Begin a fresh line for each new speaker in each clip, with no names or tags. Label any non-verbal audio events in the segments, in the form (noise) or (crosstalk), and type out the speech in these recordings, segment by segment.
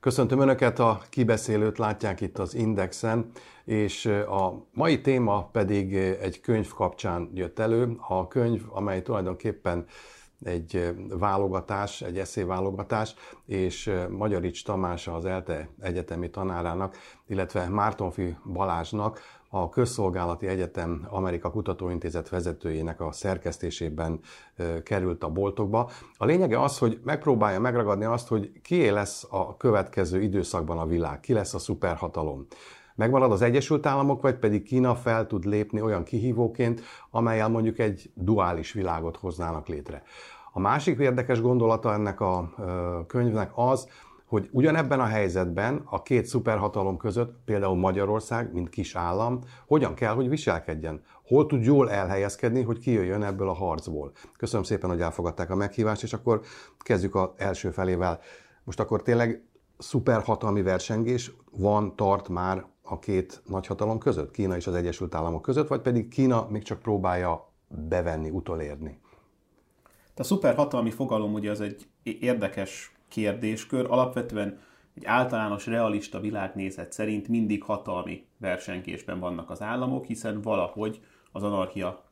Köszöntöm Önöket, a kibeszélőt látják itt az Indexen, és a mai téma pedig egy könyv kapcsán jött elő. A könyv, amely tulajdonképpen egy válogatás, egy eszéválogatás, és Magyarics Tamás az ELTE egyetemi tanárának, illetve Mártonfi Balázsnak a Közszolgálati Egyetem Amerika Kutatóintézet vezetőjének a szerkesztésében került a boltokba. A lényege az, hogy megpróbálja megragadni azt, hogy kié lesz a következő időszakban a világ, ki lesz a szuperhatalom. Megmarad az Egyesült Államok, vagy pedig Kína fel tud lépni olyan kihívóként, amelyel mondjuk egy duális világot hoznának létre. A másik érdekes gondolata ennek a könyvnek az, hogy ugyanebben a helyzetben a két szuperhatalom között, például Magyarország, mint kis állam, hogyan kell, hogy viselkedjen. Hol tud jól elhelyezkedni, hogy kijöjjön ebből a harcból. Köszönöm szépen, hogy elfogadták a meghívást, és akkor kezdjük az első felével. Most akkor tényleg szuperhatalmi versengés van, tart már a két nagyhatalom között, Kína és az Egyesült Államok között, vagy pedig Kína még csak próbálja bevenni, utolérni?
A szuperhatalmi fogalom ugye az egy érdekes kérdéskör. Alapvetően egy általános realista világnézet szerint mindig hatalmi versengésben vannak az államok, hiszen valahogy az anarchia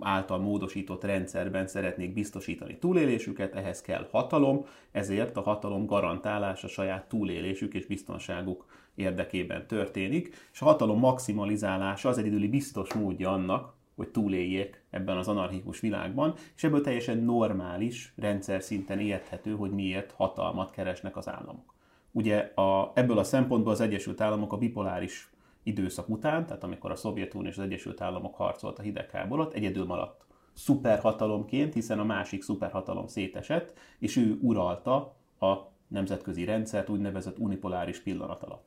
által módosított rendszerben szeretnék biztosítani túlélésüket, ehhez kell hatalom, ezért a hatalom garantálása saját túlélésük és biztonságuk érdekében történik, és a hatalom maximalizálása az egyedüli biztos módja annak, hogy túléljék ebben az anarchikus világban, és ebből teljesen normális, rendszer szinten érthető, hogy miért hatalmat keresnek az államok. Ugye a, ebből a szempontból az Egyesült Államok a bipoláris időszak után, tehát amikor a Szovjetunió és az Egyesült Államok harcolt a hidegháború alatt, egyedül maradt szuperhatalomként, hiszen a másik szuperhatalom szétesett, és ő uralta a nemzetközi rendszert úgynevezett unipoláris pillanat alatt.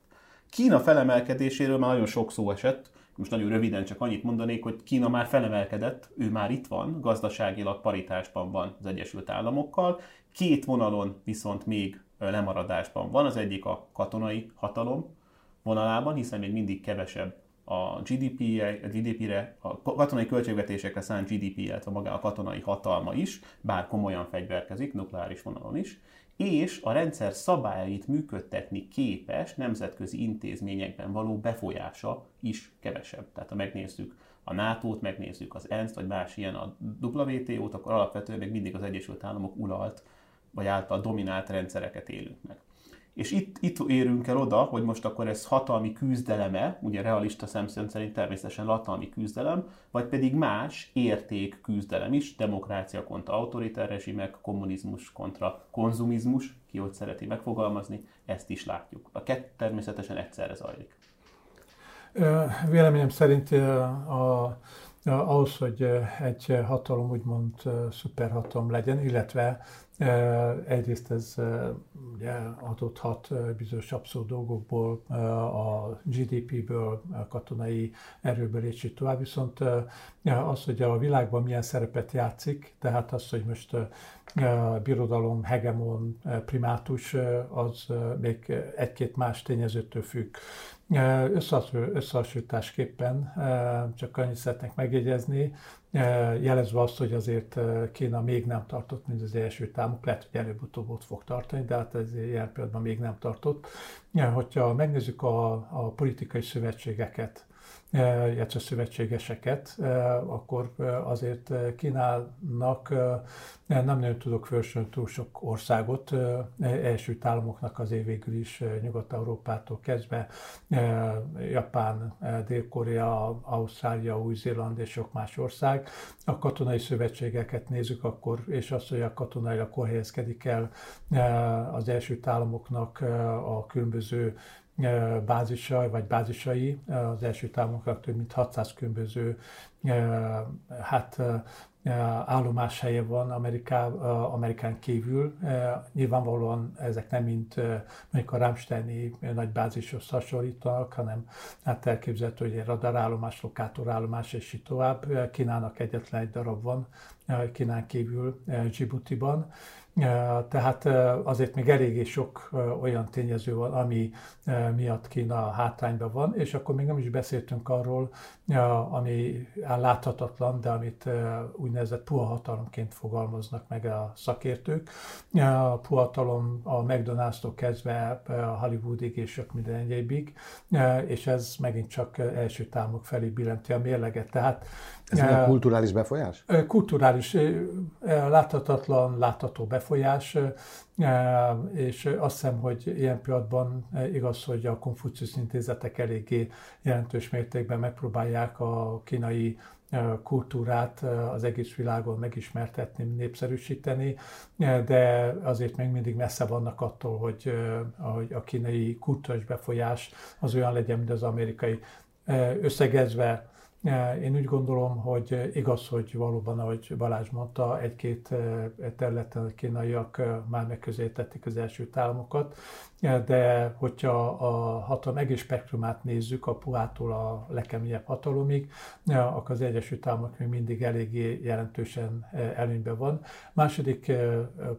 Kína felemelkedéséről már nagyon sok szó esett, most nagyon röviden csak annyit mondanék, hogy Kína már felemelkedett, ő már itt van, gazdaságilag paritásban van az Egyesült Államokkal, két vonalon viszont még lemaradásban van, az egyik a katonai hatalom vonalában, hiszen még mindig kevesebb a GDP-re, a, GDP-re, a katonai költségvetésekre szánt GDP, illetve maga a katonai hatalma is, bár komolyan fegyverkezik, nukleáris vonalon is, és a rendszer szabályait működtetni képes nemzetközi intézményekben való befolyása is kevesebb. Tehát ha megnézzük a NATO-t, megnézzük az ENSZ-t, vagy más ilyen a WTO-t, akkor alapvetően még mindig az Egyesült Államok uralt, vagy által dominált rendszereket élünk meg. És itt, itt érünk el oda, hogy most akkor ez hatalmi küzdeleme, ugye realista szemszög szerint természetesen hatalmi küzdelem, vagy pedig más érték küzdelem is, demokrácia kontra autoritár rezsimek, kommunizmus kontra konzumizmus, ki hogy szereti megfogalmazni, ezt is látjuk. A kettő természetesen egyszerre zajlik.
Véleményem szerint a ahhoz, hogy egy hatalom úgymond szuperhatalom legyen, illetve egyrészt ez ugye adódhat bizonyos abszolút dolgokból, a GDP-ből, a katonai erőből és így tovább, viszont az, hogy a világban milyen szerepet játszik, tehát az, hogy most birodalom, hegemon, primátus, az még egy-két más tényezőtől függ. Összehasonlításképpen csak annyit szeretnék megjegyezni, jelezve azt, hogy azért Kína még nem tartott, mint az első támok, lehet, hogy előbb-utóbb ott fog tartani, de hát ez jelen pillanatban még nem tartott. Hogyha megnézzük a, a politikai szövetségeket, illetve szövetségeseket, akkor azért Kínának nem nagyon tudok felsorolni túl sok országot, első államoknak az végül is Nyugat-Európától kezdve, Japán, Dél-Korea, Ausztrália, Új-Zéland és sok más ország. A katonai szövetségeket nézzük akkor, és azt, hogy a katonailag hol helyezkedik el az első államoknak a különböző bázisai, vagy bázisai az első támogatnak több mint 600 különböző hát, állomás helye van Ameriká, Amerikán kívül. Nyilvánvalóan ezek nem mint mondjuk a Rámsteini nagy bázishoz hasonlítanak, hanem hát elképzelhető, hogy egy radarállomás, lokátorállomás és így tovább. Kínának egyetlen egy darab van Kínán kívül Djibouti-ban. Tehát azért még eléggé sok olyan tényező van, ami miatt Kína hátrányban van, és akkor még nem is beszéltünk arról, ami láthatatlan, de amit úgy úgynevezett puha hatalomként fogalmaznak meg a szakértők. A puha hatalom a McDonald's-tól kezdve a Hollywoodig és sok minden egyébig, és ez megint csak első támok felé billenti a mérleget. Tehát
ez a kulturális befolyás?
Kulturális, láthatatlan, látható befolyás, és azt hiszem, hogy ilyen pillanatban igaz, hogy a Konfucius intézetek eléggé jelentős mértékben megpróbálják a kínai kultúrát az egész világon megismertetni, népszerűsíteni, de azért még mindig messze vannak attól, hogy, hogy a kínai kultúrás befolyás az olyan legyen, mint az amerikai. Összegezve én úgy gondolom, hogy igaz, hogy valóban, ahogy Balázs mondta, egy-két területen a kínaiak már megközelítették az első támokat, de hogyha a hatalom egész spektrumát nézzük, a puhától a legkeményebb hatalomig, akkor az Egyesült Államok még mindig eléggé jelentősen előnyben van. Második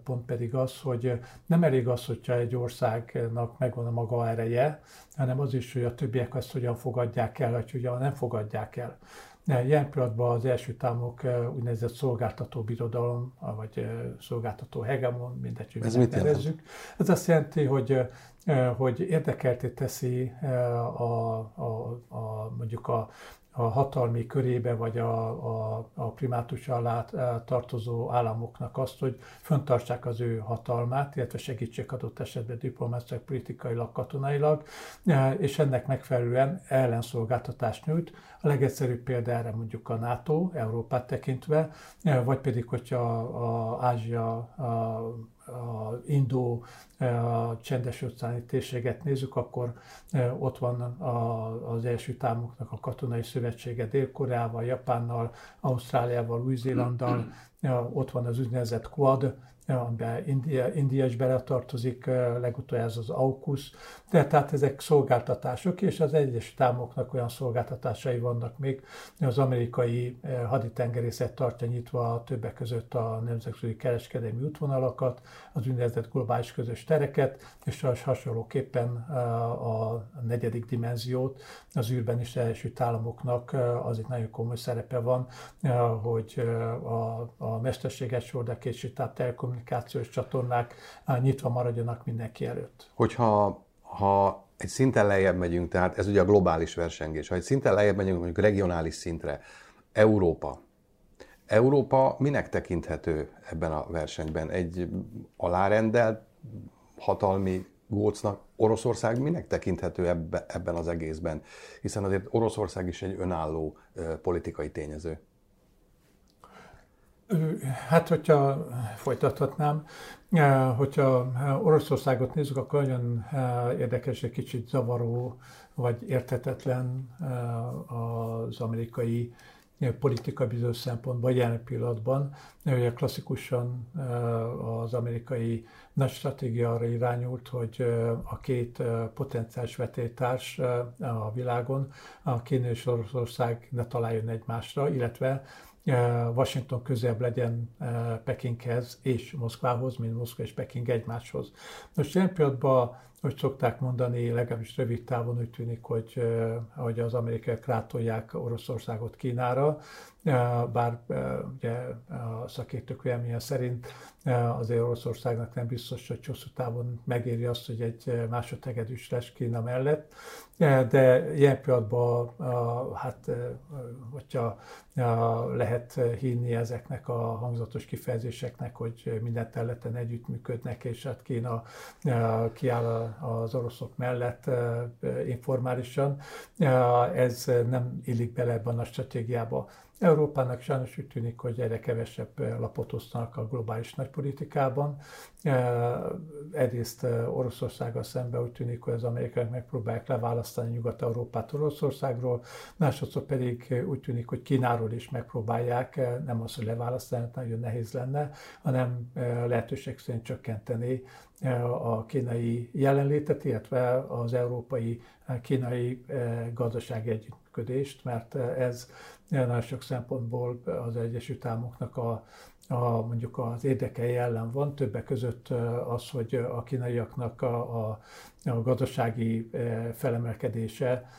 pont pedig az, hogy nem elég az, hogyha egy országnak megvan a maga ereje, hanem az is, hogy a többiek azt hogyan fogadják el, vagy hogyan nem fogadják el. Jelen pillanatban az első támok úgynevezett szolgáltató birodalom, vagy szolgáltató hegemon, mindegy, hogy
Ez mit nevezzük.
Ez azt jelenti, hogy, hogy érdekelté teszi a, a, a, mondjuk a, a hatalmi körébe, vagy a, a, a primátus alá tartozó államoknak azt, hogy föntartsák az ő hatalmát, illetve segítsék adott esetben diplomáciák, politikailag, katonailag, és ennek megfelelően ellenszolgáltatást nyújt. A legegyszerűbb példa erre mondjuk a NATO, Európát tekintve, vagy pedig, hogyha a, a Ázsia a, a Indó, a csendes óceáni térséget nézzük, akkor ott van az első támoknak a katonai szövetsége Dél-Koreával, Japánnal, Ausztráliával, Új-Zélanddal, (clears throat) ott van az úgynevezett Quad, amiben India, India is beletartozik, legutóbb ez az AUKUS, de tehát ezek szolgáltatások, és az egyes támoknak olyan szolgáltatásai vannak még. Az amerikai haditengerészet tartja nyitva többek között a nemzetközi kereskedelmi útvonalakat, az úgynevezett globális közös tereket, és hasonlóképpen a negyedik dimenziót, az űrben is Egyesült Államoknak az itt nagyon komoly szerepe van, hogy a, a mesterséges sordakészség, tehát telekommunikációs csatornák nyitva maradjanak mindenki előtt.
Hogyha ha egy szinten lejjebb megyünk, tehát ez ugye a globális versengés, ha egy szinten lejjebb megyünk mondjuk regionális szintre, Európa. Európa minek tekinthető ebben a versenyben? Egy alárendelt hatalmi gócnak Oroszország minek tekinthető ebbe, ebben az egészben? Hiszen azért Oroszország is egy önálló politikai tényező.
Hát, hogyha folytathatnám, hogyha Oroszországot nézzük, akkor nagyon érdekes, egy kicsit zavaró, vagy értetetlen az amerikai politika bizonyos szempontból jelen pillanatban. Ugye klasszikusan az amerikai nagy stratégia arra irányult, hogy a két potenciális vetétárs a világon, a Kína és Oroszország ne találjon egymásra, illetve Washington közebb legyen Pekinghez és Moszkvához, mint Moszkva és Peking egymáshoz. Most ilyen pillanatban, hogy szokták mondani, legalábbis rövid távon úgy tűnik, hogy, hogy az amerikaiak rátolják Oroszországot Kínára, bár ugye a szakértők véleménye szerint azért Oroszországnak nem biztos, hogy hosszú távon megéri azt, hogy egy másodtegedűs lesz Kína mellett, de ilyen pillanatban, hát, hogyha lehet hinni ezeknek a hangzatos kifejezéseknek, hogy minden területen együttműködnek, és hát Kína kiáll az oroszok mellett informálisan, ez nem illik bele ebben a stratégiába. Európának sajnos úgy tűnik, hogy egyre kevesebb lapot osztanak a globális nagypolitikában. Egyrészt Oroszországgal szemben úgy tűnik, hogy az amerikaiak megpróbálják leválasztani Nyugat-Európát Oroszországról, másodszor pedig úgy tűnik, hogy Kínáról is megpróbálják, nem az, hogy leválasztani, nagyon nehéz lenne, hanem lehetőség szerint csökkenteni a kínai jelenlétet, illetve az európai kínai gazdasági együttműködést, mert ez sok szempontból az Egyesült Államoknak a, a, mondjuk az érdekei ellen van, többek között az, hogy a kínaiaknak a, a, a gazdasági felemelkedése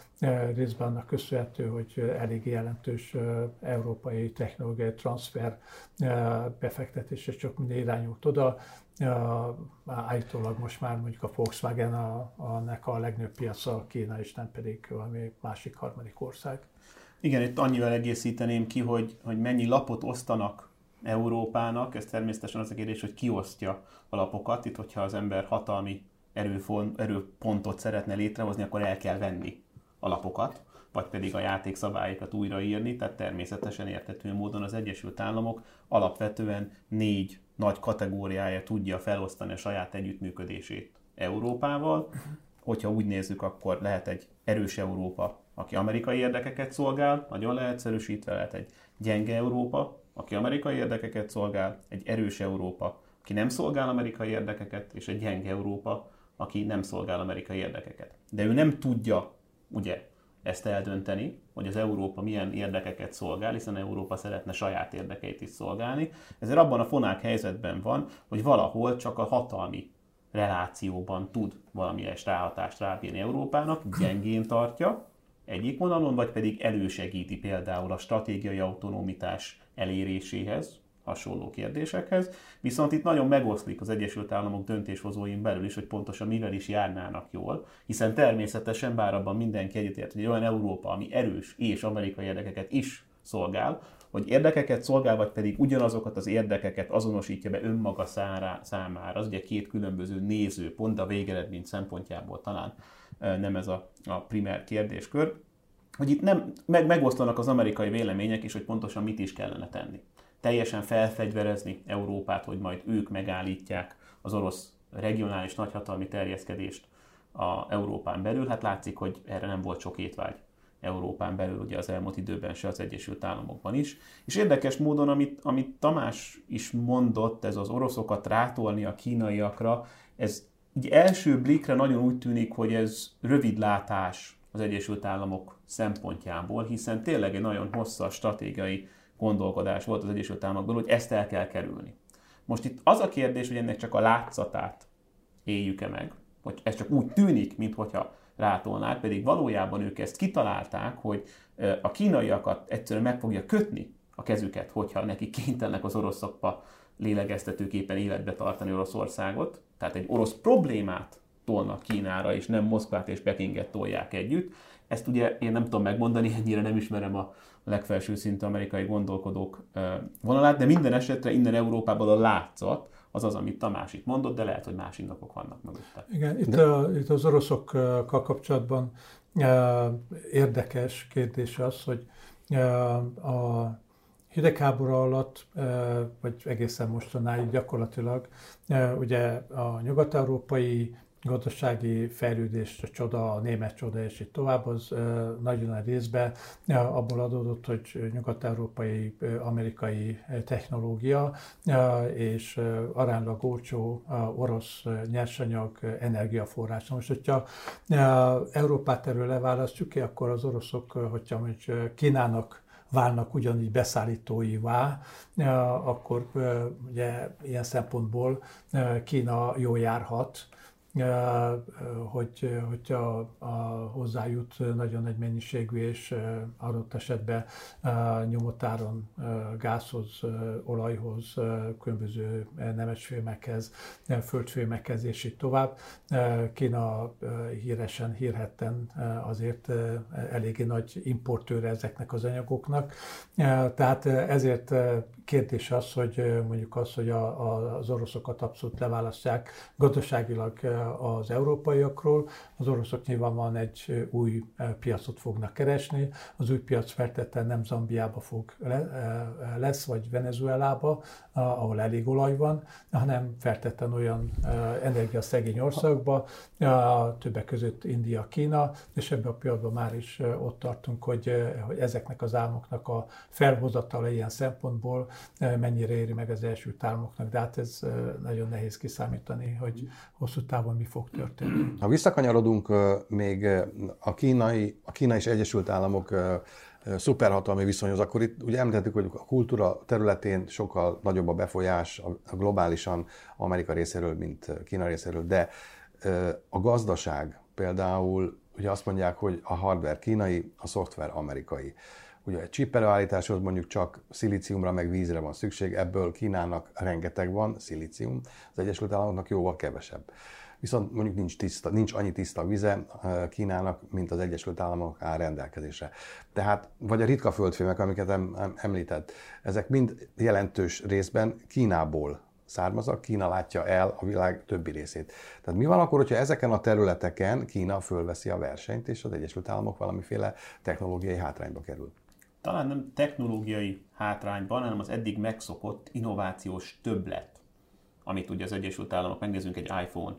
részben annak köszönhető, hogy elég jelentős európai technológiai transfer befektetése csak minden irányult oda. Állítólag most már mondjuk a Volkswagen a, a, a legnagyobb piaca Kína, és nem pedig valami másik harmadik ország.
Igen, itt annyival egészíteném ki, hogy, hogy mennyi lapot osztanak Európának, ez természetesen az a kérdés, hogy ki osztja a lapokat. Itt, hogyha az ember hatalmi erőpontot szeretne létrehozni, akkor el kell venni a lapokat, vagy pedig a játékszabályokat újraírni, tehát természetesen értető módon az Egyesült Államok alapvetően négy nagy kategóriája tudja felosztani a saját együttműködését Európával. Hogyha úgy nézzük, akkor lehet egy erős Európa, aki amerikai érdekeket szolgál, nagyon leegyszerűsítve lehet egy gyenge Európa, aki amerikai érdekeket szolgál, egy erős Európa, aki nem szolgál amerikai érdekeket, és egy gyenge Európa, aki nem szolgál amerikai érdekeket. De ő nem tudja, ugye, ezt eldönteni, hogy az Európa milyen érdekeket szolgál, hiszen Európa szeretne saját érdekeit is szolgálni. Ezért abban a fonák helyzetben van, hogy valahol csak a hatalmi relációban tud valamilyen ráhatást rábírni Európának, gyengén tartja egyik vonalon, vagy pedig elősegíti például a stratégiai autonomitás eléréséhez, hasonló kérdésekhez, viszont itt nagyon megoszlik az Egyesült Államok döntéshozóin belül is, hogy pontosan mivel is járnának jól, hiszen természetesen, bár abban mindenki egyetért, hogy olyan Európa, ami erős és amerikai érdekeket is szolgál, hogy érdekeket szolgál, vagy pedig ugyanazokat az érdekeket azonosítja be önmaga számára. Az ugye két különböző nézőpont, a végeredmény szempontjából talán nem ez a, a primer kérdéskör, hogy itt nem, meg, megosztanak az amerikai vélemények is, hogy pontosan mit is kellene tenni teljesen felfegyverezni Európát, hogy majd ők megállítják az orosz regionális nagyhatalmi terjeszkedést a Európán belül. Hát látszik, hogy erre nem volt sok étvágy Európán belül, ugye az elmúlt időben se az Egyesült Államokban is. És érdekes módon, amit, amit Tamás is mondott, ez az oroszokat rátolni a kínaiakra, ez így első blikre nagyon úgy tűnik, hogy ez rövidlátás az Egyesült Államok szempontjából, hiszen tényleg egy nagyon hosszas stratégiai gondolkodás volt az Egyesült Államokban, hogy ezt el kell kerülni. Most itt az a kérdés, hogy ennek csak a látszatát éljük-e meg, hogy ez csak úgy tűnik, mintha rátolnák, pedig valójában ők ezt kitalálták, hogy a kínaiakat egyszerűen meg fogja kötni a kezüket, hogyha neki kénytelenek az oroszokba lélegeztetőképpen életbe tartani Oroszországot, tehát egy orosz problémát tolnak Kínára, és nem Moszkvát és Pekinget tolják együtt. Ezt ugye én nem tudom megmondani, ennyire nem ismerem a legfelső szintű amerikai gondolkodók vonalát, de minden esetre innen Európából a látszat, az az, amit Tamás itt mondott, de lehet, hogy más indokok vannak mögötte.
Igen, itt, a, itt az oroszokkal kapcsolatban érdekes kérdés az, hogy a hidegháború alatt, vagy egészen mostanáig gyakorlatilag ugye a nyugat-európai gazdasági fejlődés, a csoda, a német csoda és így tovább, az nagyon nagy részben abból adódott, hogy nyugat-európai, amerikai technológia és aránylag olcsó orosz nyersanyag energiaforrás. Most, hogyha Európát erről leválasztjuk ki, akkor az oroszok, hogyha mondjuk Kínának válnak ugyanígy beszállítóivá, akkor ugye ilyen szempontból Kína jól járhat hogy, hogyha hozzájut nagyon nagy mennyiségű és adott esetben nyomotáron gázhoz, olajhoz, különböző nemesfémekhez, földfémekhez és így tovább. Kína híresen, hírhetten azért eléggé nagy importőre ezeknek az anyagoknak. Tehát ezért kérdés az, hogy mondjuk az, hogy a, a, az oroszokat abszolút leválasztják gazdaságilag az európaiakról. Az oroszok nyilvánvalóan egy új piacot fognak keresni. Az új piac feltétlenül nem Zambiába fog lesz, vagy Venezuelába, ahol elég olaj van, hanem feltétlenül olyan energiaszegény országokba, többek között India, Kína, és ebben a pillanatban már is ott tartunk, hogy, hogy ezeknek az álmoknak a felhozatala ilyen szempontból mennyire éri meg az első álmoknak, de hát ez nagyon nehéz kiszámítani, hogy hosszú távon távon mi fog történni.
Ha visszakanyarodunk még a kínai, a kínai és Egyesült Államok szuperhatalmi viszonyhoz, akkor itt ugye említettük, hogy a kultúra területén sokkal nagyobb a befolyás a globálisan Amerika részéről, mint Kína részéről, de a gazdaság például, ugye azt mondják, hogy a hardware kínai, a szoftver amerikai. Ugye egy chip előállításhoz mondjuk csak szilíciumra meg vízre van szükség, ebből Kínának rengeteg van, szilícium, az Egyesült Államoknak jóval kevesebb. Viszont mondjuk nincs, tiszta, nincs annyi tiszta vize Kínának, mint az Egyesült Államok áll rendelkezésre. Tehát, vagy a ritka földfémek, amiket em, említett, ezek mind jelentős részben Kínából származnak, Kína látja el a világ többi részét. Tehát mi van akkor, hogyha ezeken a területeken Kína fölveszi a versenyt, és az Egyesült Államok valamiféle technológiai hátrányba kerül?
Talán nem technológiai hátrányban, hanem az eddig megszokott innovációs többlet, amit ugye az Egyesült Államok, megnézzünk egy iPhone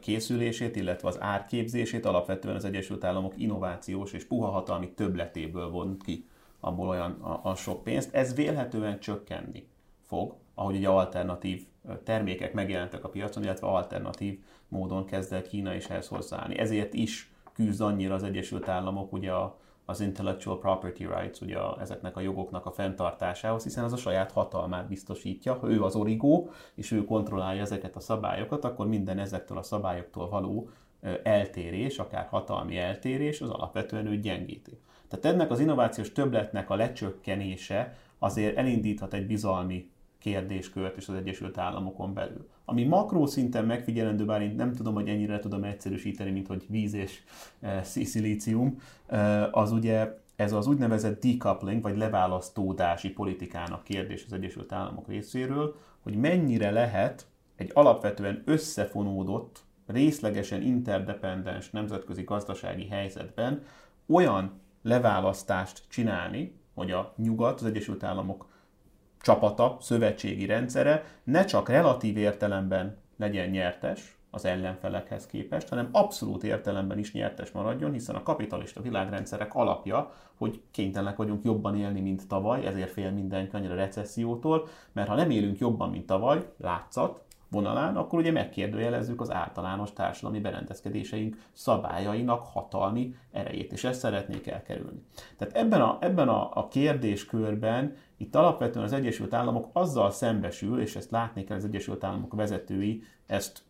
készülését, illetve az árképzését, alapvetően az Egyesült Államok innovációs és puha hatalmi többletéből vont ki abból olyan a, a sok pénzt. Ez vélhetően csökkenni fog, ahogy ugye alternatív termékek megjelentek a piacon, illetve alternatív módon kezd el Kína is ehhez hozzáállni. Ezért is küzd annyira az Egyesült Államok ugye a, az intellectual property rights, ugye a, ezeknek a jogoknak a fenntartásához, hiszen az a saját hatalmát biztosítja. Ha ő az origó, és ő kontrollálja ezeket a szabályokat, akkor minden ezektől a szabályoktól való eltérés, akár hatalmi eltérés, az alapvetően ő gyengíti. Tehát ennek az innovációs többletnek a lecsökkenése azért elindíthat egy bizalmi kérdéskört is az Egyesült Államokon belül. Ami makró szinten megfigyelendő, bár én nem tudom, hogy ennyire tudom egyszerűsíteni, mint hogy víz és e, szilícium, e, az ugye ez az úgynevezett decoupling, vagy leválasztódási politikának kérdés az Egyesült Államok részéről, hogy mennyire lehet egy alapvetően összefonódott, részlegesen interdependens nemzetközi gazdasági helyzetben olyan leválasztást csinálni, hogy a nyugat, az Egyesült Államok csapata, szövetségi rendszere ne csak relatív értelemben legyen nyertes az ellenfelekhez képest, hanem abszolút értelemben is nyertes maradjon, hiszen a kapitalista világrendszerek alapja, hogy kénytelenek vagyunk jobban élni, mint tavaly, ezért fél mindenki annyira recessziótól, mert ha nem élünk jobban, mint tavaly, látszat, vonalán, akkor ugye megkérdőjelezzük az általános társadalmi berendezkedéseink szabályainak hatalmi erejét, és ezt szeretnék elkerülni. Tehát ebben a, ebben a, a kérdéskörben itt alapvetően az Egyesült Államok azzal szembesül, és ezt látni kell az Egyesült Államok vezetői, ezt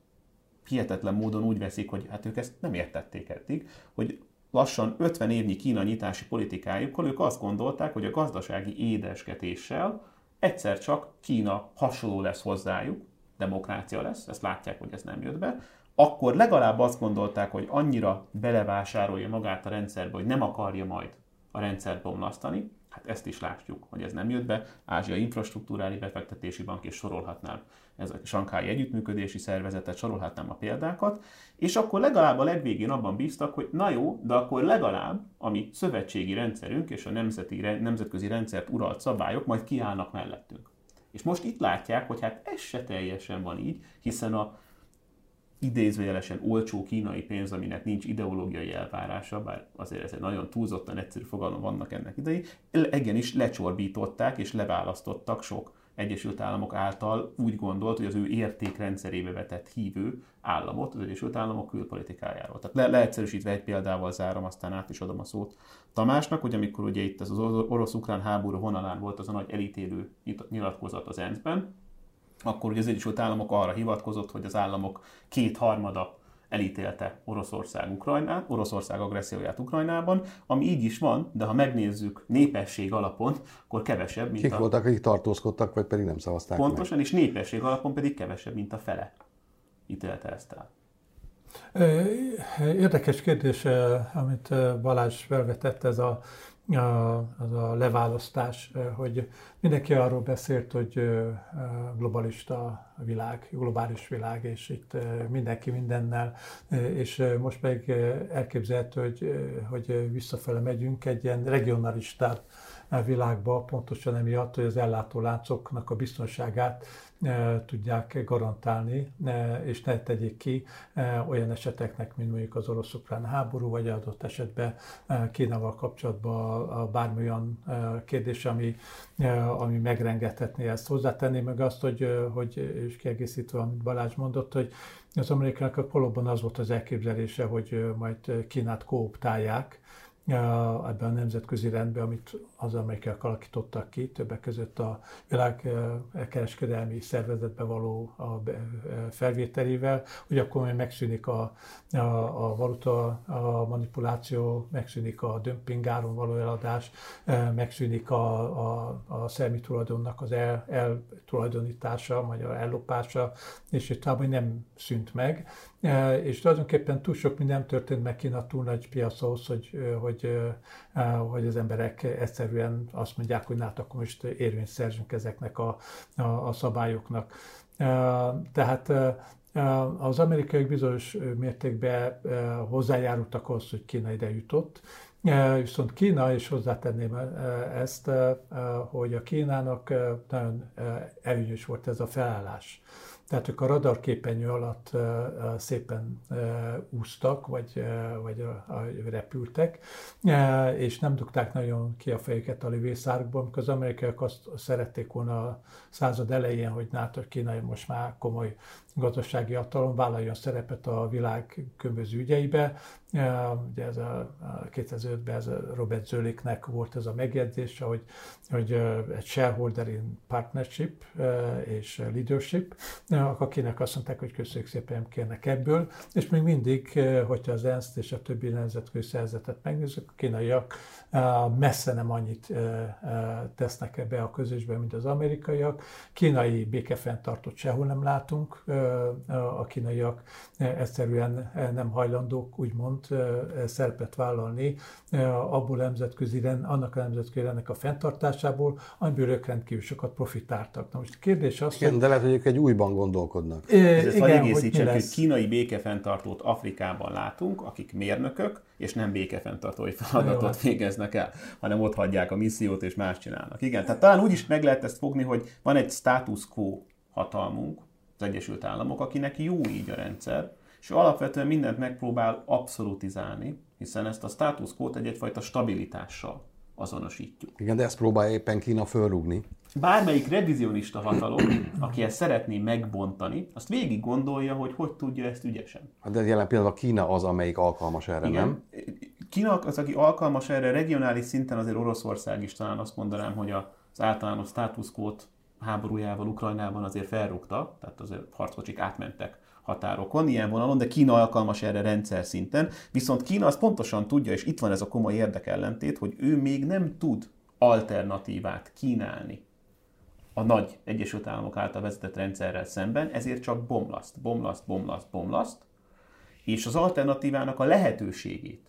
hihetetlen módon úgy veszik, hogy hát ők ezt nem értették eddig, hogy lassan 50 évnyi Kína nyitási politikájukkal ők azt gondolták, hogy a gazdasági édesketéssel egyszer csak Kína hasonló lesz hozzájuk, demokrácia lesz, ezt látják, hogy ez nem jött be, akkor legalább azt gondolták, hogy annyira belevásárolja magát a rendszerbe, hogy nem akarja majd a rendszert bomlasztani, hát ezt is látjuk, hogy ez nem jött be. Ázsia Infrastruktúráli Befektetési Bank, és sorolhatnám ez a Sankái Együttműködési Szervezetet, sorolhatnám a példákat, és akkor legalább a legvégén abban bíztak, hogy na jó, de akkor legalább a mi szövetségi rendszerünk és a nemzeti, nemzetközi rendszert uralt szabályok majd kiállnak mellettünk. És most itt látják, hogy hát ez se teljesen van így, hiszen a idézőjelesen olcsó kínai pénz, aminek nincs ideológiai elvárása, bár azért ez egy nagyon túlzottan egyszerű fogalom vannak ennek idei, is lecsorbították és leválasztottak sok Egyesült Államok által úgy gondolt, hogy az ő értékrendszerébe vetett hívő államot az Egyesült Államok külpolitikájáról. Tehát le, leegyszerűsítve egy példával zárom, aztán át is adom a szót Tamásnak, hogy amikor ugye itt az orosz-ukrán háború vonalán volt az a nagy elítélő nyilatkozat az ENSZ-ben, akkor ugye az Egyesült Államok arra hivatkozott, hogy az államok kétharmada elítélte Oroszország, Ukrajnát, Oroszország agresszióját Ukrajnában, ami így is van, de ha megnézzük népesség alapon, akkor kevesebb, mint
Kik a... voltak, akik tartózkodtak, vagy pedig nem szavazták
Pontosan, meg. és népesség alapon pedig kevesebb, mint a fele ítélte ezt el.
Érdekes kérdés, amit Balázs felvetett, ez a az a leválasztás, hogy mindenki arról beszélt, hogy globalista világ, globális világ, és itt mindenki mindennel, és most meg elképzelhető, hogy, hogy visszafele megyünk egy ilyen regionalistább világba, pontosan emiatt, hogy az ellátóláncoknak a biztonságát tudják garantálni, és ne tegyék ki olyan eseteknek, mint mondjuk az orosz-ukrán háború, vagy adott esetben Kínával kapcsolatban bármilyen kérdés, ami, ami megrengethetné ezt. Hozzátenni meg azt, hogy, hogy és kiegészítve, amit Balázs mondott, hogy az amerikaiak valóban az volt az elképzelése, hogy majd Kínát kooptálják, ebben a nemzetközi rendben, amit az amerikaiak alakítottak ki, többek között a világkereskedelmi szervezetbe való a felvételével, hogy akkor majd megszűnik a, a, a valuta a manipuláció, megszűnik a dömpingáron való eladás, megszűnik a, a, a szellemi tulajdonnak az el, eltulajdonítása, a ellopása, és itt nem szűnt meg. És tulajdonképpen túl sok minden történt meg Kína túl nagy piac ahhoz, hogy, hogy, hogy az emberek egyszerűen azt mondják, hogy hát akkor most érvényt szerzünk ezeknek a, a, a szabályoknak. Tehát az amerikai bizonyos mértékben hozzájárultak ahhoz, hogy Kína ide jutott, Viszont Kína, és hozzátenném ezt, hogy a Kínának nagyon előnyös volt ez a felállás. Tehát ők a radarképenyő alatt szépen úsztak, vagy, vagy repültek, és nem dugták nagyon ki a fejüket a lövészárkból, amikor az amerikaiak azt szerették volna a század elején, hogy NATO Kína most már komoly gazdasági hatalom vállaljon szerepet a világ különböző ügyeibe. Ugye ez a 2005-ben ez a Robert Zöliknek volt ez a megjegyzése, hogy, hogy egy shareholder in partnership és leadership, akinek azt mondták, hogy köszönjük szépen, kérnek ebből, és még mindig, hogyha az ENSZ és a többi nemzetközi szerzetet megnézzük, a kínaiak messze nem annyit tesznek ebbe a közösbe, mint az amerikaiak. Kínai békefenntartót sehol nem látunk, a kínaiak egyszerűen nem hajlandók úgymond szerepet vállalni abból nemzetközi rend, annak a nemzetközi rendnek a fenntartásából, amiből ők rendkívül sokat profitáltak. Na most a kérdés az,
igen, hogy... de lehet, hogy ők egy újban gondolkodnak.
É, Ez igen, hogy, hogy kínai békefenntartót Afrikában látunk, akik mérnökök, és nem békefenntartói feladatot végeznek el, hanem ott hagyják a missziót, és más csinálnak. Igen, tehát talán úgy is meg lehet ezt fogni, hogy van egy status quo hatalmunk, az Egyesült Államok, akinek jó így a rendszer, és ő alapvetően mindent megpróbál abszolutizálni, hiszen ezt a status quo egy egyfajta stabilitással azonosítjuk.
Igen, de ezt próbálja éppen Kína fölrúgni.
Bármelyik revizionista hatalom, aki ezt szeretné megbontani, azt végig gondolja, hogy hogy tudja ezt ügyesen.
Hát de jelen pillanatban Kína az, amelyik alkalmas erre, Igen. nem?
Kína az, aki alkalmas erre, regionális szinten azért Oroszország is talán azt mondanám, hogy az általános status quo-t háborújával Ukrajnában azért felrúgta, tehát azért harckocsik átmentek határokon, ilyen vonalon, de Kína alkalmas erre rendszer szinten. Viszont Kína az pontosan tudja, és itt van ez a komoly érdekellentét, hogy ő még nem tud alternatívát kínálni a nagy Egyesült Államok által vezetett rendszerrel szemben, ezért csak bomlaszt, bomlaszt, bomlaszt, bomlaszt, és az alternatívának a lehetőségét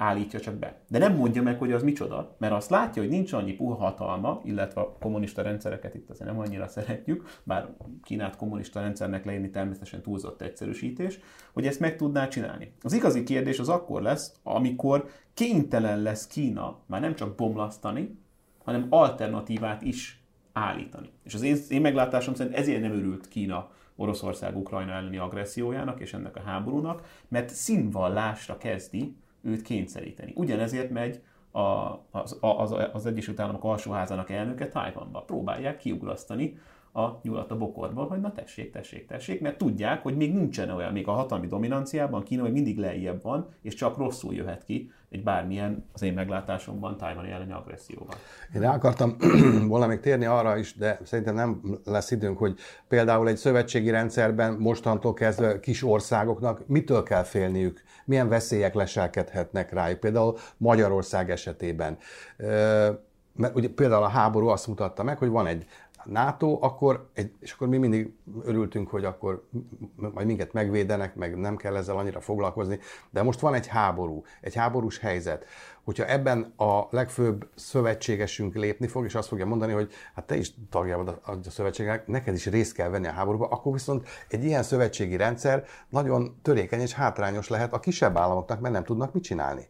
állítja csak be. De nem mondja meg, hogy az micsoda, mert azt látja, hogy nincs annyi puha hatalma, illetve a kommunista rendszereket itt azért nem annyira szeretjük, bár Kínát kommunista rendszernek leírni természetesen túlzott egyszerűsítés, hogy ezt meg tudná csinálni. Az igazi kérdés az akkor lesz, amikor kénytelen lesz Kína már nem csak bomlasztani, hanem alternatívát is állítani. És az én, én meglátásom szerint ezért nem örült Kína Oroszország Ukrajna elleni agressziójának és ennek a háborúnak, mert színvallásra kezdi őt kényszeríteni. Ugyanezért megy a, az, az, az Egyesült Államok alsóházának elnöke Tajvanba. Próbálják kiugrasztani a nyulat a bokorból, hogy na tessék, tessék, tessék, mert tudják, hogy még nincsen olyan, még a hatalmi dominanciában Kína még mindig lejjebb van, és csak rosszul jöhet ki egy bármilyen, az én meglátásomban, tájvani elleni agresszióval.
Én rá akartam (clears throat) volna még térni arra is, de szerintem nem lesz időnk, hogy például egy szövetségi rendszerben mostantól kezdve kis országoknak mitől kell félniük, milyen veszélyek leselkedhetnek rájuk, például Magyarország esetében. Mert ugye például a háború azt mutatta meg, hogy van egy NATO, akkor, egy, és akkor mi mindig örültünk, hogy akkor majd minket megvédenek, meg nem kell ezzel annyira foglalkozni, de most van egy háború, egy háborús helyzet. Hogyha ebben a legfőbb szövetségesünk lépni fog, és azt fogja mondani, hogy hát te is tagja vagy a, a szövetségnek, neked is részt kell venni a háborúba, akkor viszont egy ilyen szövetségi rendszer nagyon törékeny és hátrányos lehet a kisebb államoknak, mert nem tudnak mit csinálni.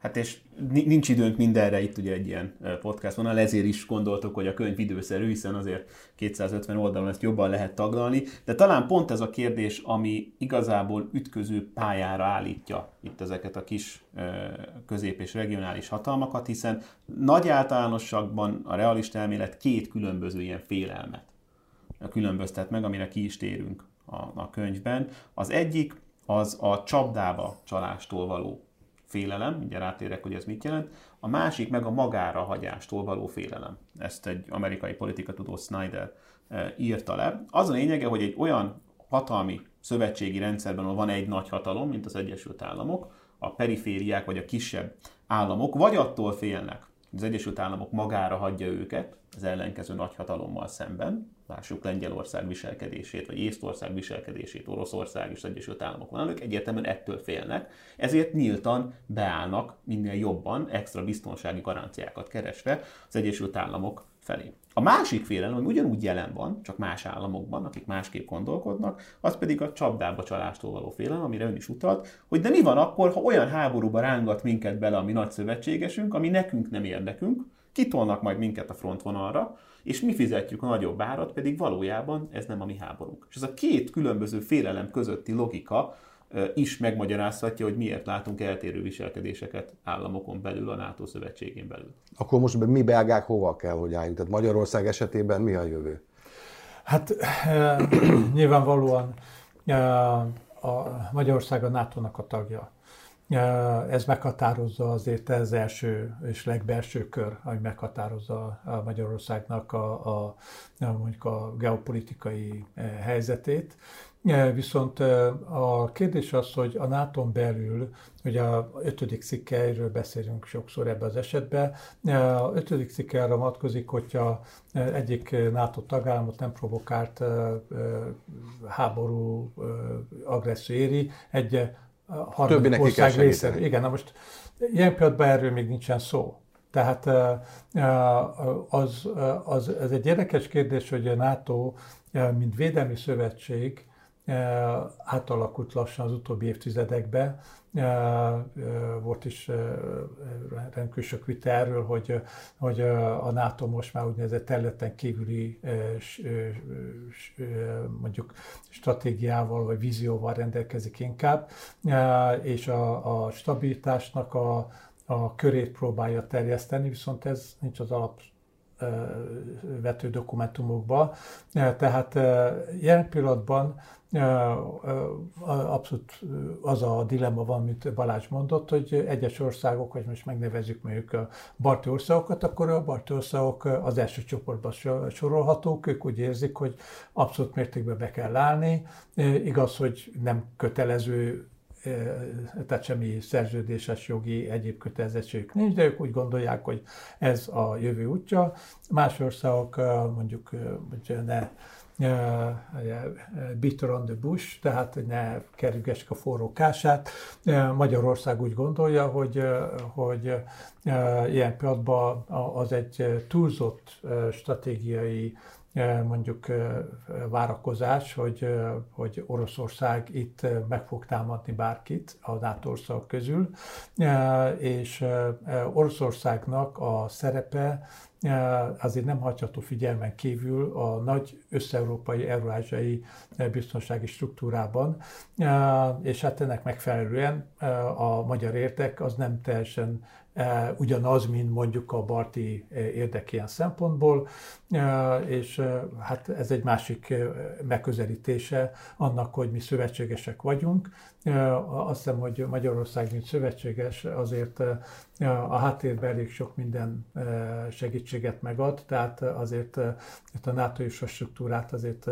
Hát és nincs időnk mindenre, itt ugye egy ilyen podcast van, ezért is gondoltok, hogy a könyv időszerű, hiszen azért 250 oldalon ezt jobban lehet taglalni, de talán pont ez a kérdés, ami igazából ütköző pályára állítja itt ezeket a kis közép- és regionális hatalmakat, hiszen nagy általánosságban a realista elmélet két különböző ilyen félelmet különböztet meg, amire ki is térünk a, a könyvben. Az egyik az a csapdába csalástól való félelem, ugye rátérek, hogy ez mit jelent, a másik meg a magára hagyástól való félelem. Ezt egy amerikai politikatudó Snyder e, írta le. Az a lényege, hogy egy olyan hatalmi szövetségi rendszerben, ahol van egy nagy hatalom, mint az Egyesült Államok, a perifériák vagy a kisebb államok, vagy attól félnek, az Egyesült Államok magára hagyja őket az ellenkező nagyhatalommal szemben, lássuk Lengyelország viselkedését, vagy Észtország viselkedését, Oroszország és az Egyesült Államok van, ők egyértelműen ettől félnek, ezért nyíltan beállnak minél jobban, extra biztonsági garanciákat keresve az Egyesült Államok felé. A másik félelem, ami ugyanúgy jelen van, csak más államokban, akik másképp gondolkodnak, az pedig a csapdába csalástól való félelem, amire ön is utalt, hogy de mi van akkor, ha olyan háborúba rángat minket bele a mi nagy szövetségesünk, ami nekünk nem érdekünk, kitolnak majd minket a frontvonalra, és mi fizetjük a nagyobb árat, pedig valójában ez nem a mi háborunk. És ez a két különböző félelem közötti logika is megmagyarázhatja, hogy miért látunk eltérő viselkedéseket államokon belül, a NATO szövetségén belül.
Akkor most mi belgák hova kell, hogy álljunk? Tehát Magyarország esetében mi a jövő?
Hát nyilvánvalóan a Magyarország a NATO-nak a tagja. Ez meghatározza azért ez első és legbelső kör, ami meghatározza a Magyarországnak a, a, mondjuk a geopolitikai helyzetét. Viszont a kérdés az, hogy a nato belül, ugye a ötödik cikkeiről beszélünk sokszor ebben az esetben, a ötödik cikke arra vonatkozik, hogyha egyik NATO tagállamot nem provokált háború, agresszió éri, egy harmadik ország részéről. Igen, na most ilyen pillanatban erről még nincsen szó. Tehát az, az, ez egy érdekes kérdés, hogy a NATO, mint védelmi szövetség, átalakult lassan az utóbbi évtizedekben. Volt is rendkívül sok vita erről, hogy, hogy a NATO most már úgynevezett területen kívüli mondjuk stratégiával vagy vízióval rendelkezik inkább, és a, a stabilitásnak a, a körét próbálja terjeszteni, viszont ez nincs az alap vető dokumentumokba. Tehát jelen pillanatban abszolút az a dilemma van, mint Balázs mondott, hogy egyes országok, vagy most megnevezzük mondjuk a balti országokat, akkor a balti országok az első csoportba sorolhatók, ők úgy érzik, hogy abszolút mértékben be kell állni. Igaz, hogy nem kötelező tehát semmi szerződéses jogi egyéb kötelezettségük nincs, de ők úgy gondolják, hogy ez a jövő útja. Más országok mondjuk hogy ne bitter on the bush, tehát ne kerülgessük a forró kását. Magyarország úgy gondolja, hogy, hogy ilyen pillanatban az egy túlzott stratégiai mondjuk várakozás, hogy, hogy Oroszország itt meg fog támadni bárkit a NATO országok közül, és Oroszországnak a szerepe azért nem hagyható figyelmen kívül a nagy összeurópai, eurázsiai biztonsági struktúrában, és hát ennek megfelelően a magyar értek az nem teljesen ugyanaz, mint mondjuk a Barti érdek ilyen szempontból, és hát ez egy másik megközelítése annak, hogy mi szövetségesek vagyunk. Azt hiszem, hogy Magyarország, mint szövetséges, azért a háttérben elég sok minden segítséget megad, tehát azért a NATO infrastruktúrát azért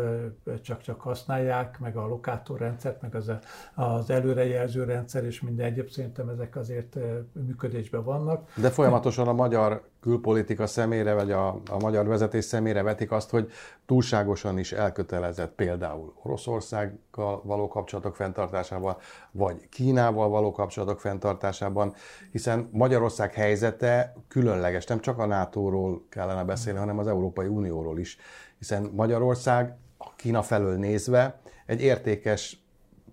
csak-csak használják, meg a lokátorrendszert, meg az, az előrejelző rendszer, és minden egyéb szerintem ezek azért működésben vannak.
De folyamatosan a magyar külpolitika szemére, vagy a, a magyar vezetés szemére vetik azt, hogy túlságosan is elkötelezett például Oroszországgal való kapcsolatok fenntartásában, vagy Kínával való kapcsolatok fenntartásában, hiszen Magyarország helyzete különleges, nem csak a NATO-ról kellene beszélni, hanem az Európai Unióról is, hiszen Magyarország a Kína felől nézve egy értékes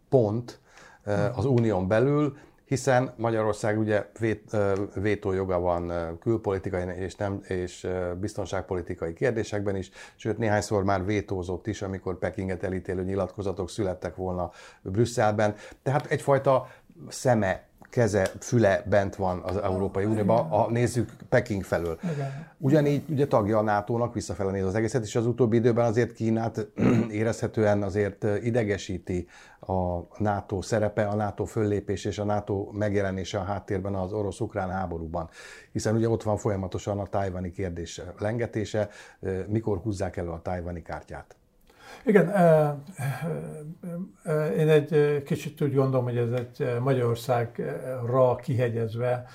pont eh, az unión belül, hiszen Magyarország ugye vét, vétójoga van külpolitikai és, nem, és biztonságpolitikai kérdésekben is, sőt néhányszor már vétózott is, amikor Pekinget elítélő nyilatkozatok születtek volna Brüsszelben. Tehát egyfajta szeme keze, füle bent van az Európai Unióban, ha nézzük Peking felől. Ugyanígy ugye tagja a NATO-nak, visszafele néz az egészet, és az utóbbi időben azért Kínát (clears throat) érezhetően azért idegesíti a NATO szerepe, a NATO föllépés és a NATO megjelenése a háttérben az orosz-ukrán háborúban. Hiszen ugye ott van folyamatosan a tájvani kérdés lengetése, mikor húzzák elő a tájvani kártyát.
Igen, én egy kicsit úgy gondolom, hogy ez egy Magyarországra kihegyezve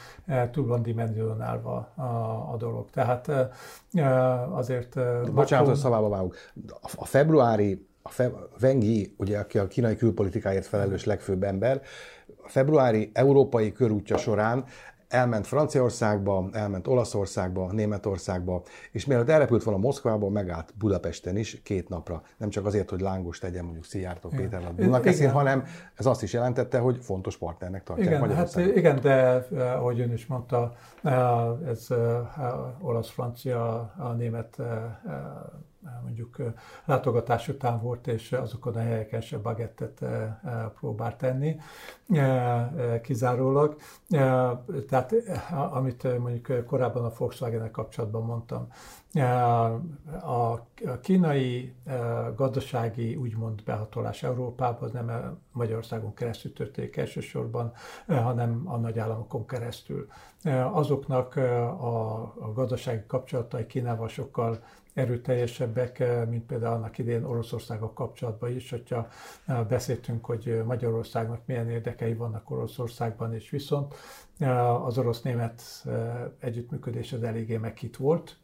túl van dimenzionálva a, dolog. Tehát azért...
Bocsánat, hogy szavába vágok. A februári a Fe, Vengi, ugye, aki a kínai külpolitikáért felelős legfőbb ember, a februári európai körútja során elment Franciaországba, elment Olaszországba, Németországba, és mielőtt elrepült volna Moszkvába, megállt Budapesten is két napra. Nem csak azért, hogy lángos tegyen mondjuk Szijjártó Péter a Dunakeszin, hanem ez azt is jelentette, hogy fontos partnernek tartják
igen,
Magyarországot.
Hát igen, de eh, ahogy ön is mondta, eh, ez eh, olasz-francia, a német mondjuk látogatás után volt, és azokon a helyeken se bagettet próbált tenni kizárólag. Tehát amit mondjuk korábban a volkswagen kapcsolatban mondtam, a kínai gazdasági úgymond behatolás Európában nem Magyarországon keresztül történik elsősorban, hanem a nagyállamokon keresztül. Azoknak a gazdasági kapcsolatai Kínával sokkal erőteljesebbek, eh, mint például annak idén Oroszországgal kapcsolatban is, hogyha eh, beszéltünk, hogy Magyarországnak milyen érdekei vannak Oroszországban, és viszont eh, az orosz-német együttműködés az eléggé meghitt volt,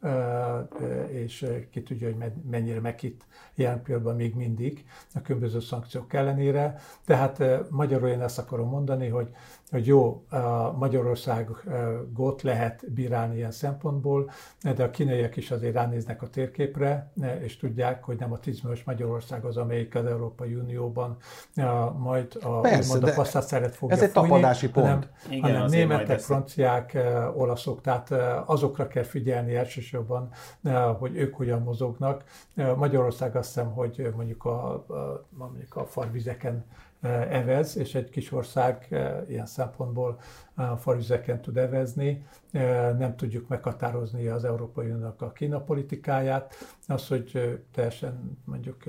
és ki tudja, hogy mennyire meghitt jelen pillanatban még mindig a különböző szankciók ellenére. Tehát magyarul én ezt akarom mondani, hogy hogy jó, Magyarországot lehet bírálni ilyen szempontból, de a kínaiak is azért ránéznek a térképre, és tudják, hogy nem a tízmős Magyarország az, amelyik az Európai Unióban majd a, Persze, a passzát szeret fogja
Ez egy fújni, tapadási pont.
Hanem, Igen, hanem németek, franciák, olaszok, tehát azokra kell figyelni elsősorban, hogy ők hogyan mozognak. Magyarország azt hiszem, hogy mondjuk a, a, mondjuk a farvizeken evez, és egy kis ország ilyen szempontból farvizeken tud evezni. Nem tudjuk meghatározni az Európai Uniónak a Kína politikáját. Az, hogy teljesen mondjuk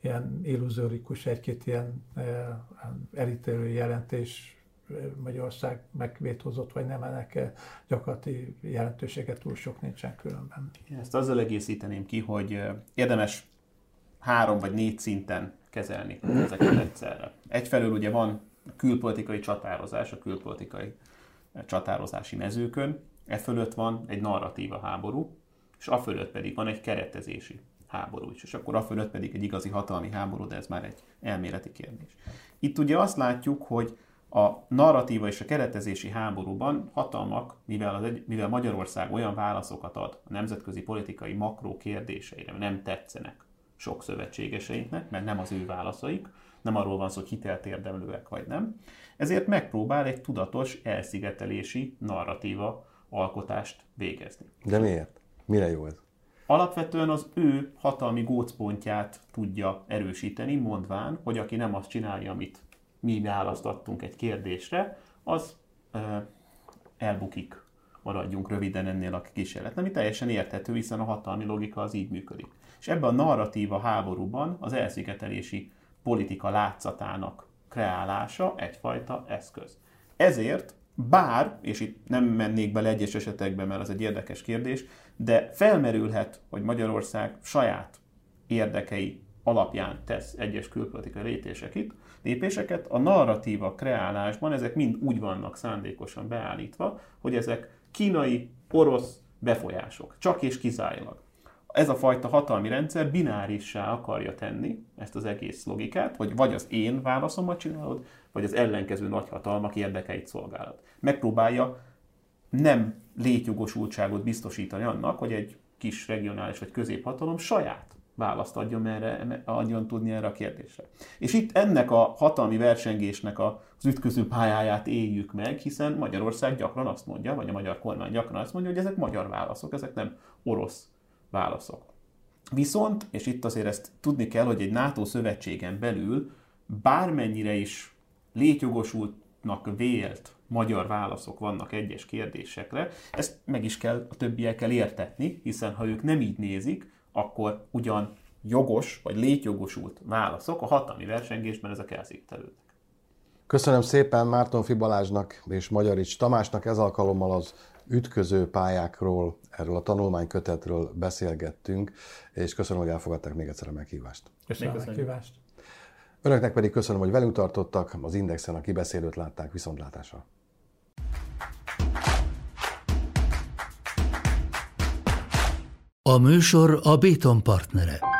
ilyen illuzórikus egy-két ilyen elítélő jelentés Magyarország megvétózott, vagy nem, ennek gyakorlati jelentőséget túl sok nincsen különben.
Ezt azzal egészíteném ki, hogy érdemes három vagy négy szinten kezelni ezeket egyszerre. Egyfelől ugye van külpolitikai csatározás, a külpolitikai csatározási mezőkön, e fölött van egy narratíva háború, és a fölött pedig van egy keretezési háború is, és akkor a fölött pedig egy igazi hatalmi háború, de ez már egy elméleti kérdés. Itt ugye azt látjuk, hogy a narratíva és a keretezési háborúban hatalmak, mivel, az egy, mivel Magyarország olyan válaszokat ad a nemzetközi politikai makró kérdéseire, nem tetszenek sok szövetségeseinknek, mert nem az ő válaszaik, nem arról van szó, hogy hitelt érdemlőek vagy nem. Ezért megpróbál egy tudatos elszigetelési narratíva alkotást végezni.
De miért? Mire jó ez?
Alapvetően az ő hatalmi gócpontját tudja erősíteni, mondván, hogy aki nem azt csinálja, amit mi választattunk egy kérdésre, az ö, elbukik. Maradjunk röviden ennél a kísérlet. Ami teljesen érthető, hiszen a hatalmi logika az így működik. És ebben a narratíva háborúban az elszigetelési politika látszatának kreálása egyfajta eszköz. Ezért bár, és itt nem mennék bele egyes esetekbe, mert az egy érdekes kérdés, de felmerülhet, hogy Magyarország saját érdekei alapján tesz egyes külpolitikai lépéseket, lépéseket, a narratíva kreálásban ezek mind úgy vannak szándékosan beállítva, hogy ezek kínai, orosz befolyások, csak és kizárólag ez a fajta hatalmi rendszer binárissá akarja tenni ezt az egész logikát, hogy vagy az én válaszomat csinálod, vagy az ellenkező nagyhatalmak érdekeit szolgálod. Megpróbálja nem létjogosultságot biztosítani annak, hogy egy kis regionális vagy középhatalom saját választ adjon, erre, adjon tudni erre a kérdésre. És itt ennek a hatalmi versengésnek az ütköző pályáját éljük meg, hiszen Magyarország gyakran azt mondja, vagy a magyar kormány gyakran azt mondja, hogy ezek magyar válaszok, ezek nem orosz válaszok. Viszont, és itt azért ezt tudni kell, hogy egy NATO szövetségen belül bármennyire is létjogosultnak vélt magyar válaszok vannak egyes kérdésekre, ezt meg is kell a többiekkel értetni, hiszen ha ők nem így nézik, akkor ugyan jogos vagy létjogosult válaszok a hatalmi versengésben ezek elszívtelődnek.
Köszönöm szépen Márton Fibalázsnak és Magyarics Tamásnak ez alkalommal az ütköző pályákról, erről a tanulmánykötetről beszélgettünk, és köszönöm, hogy elfogadták még egyszer a meghívást.
Köszönöm a meghívást.
Önöknek pedig köszönöm, hogy velünk tartottak, az Indexen a kibeszélőt látták viszontlátásra.
A műsor a Béton partnere.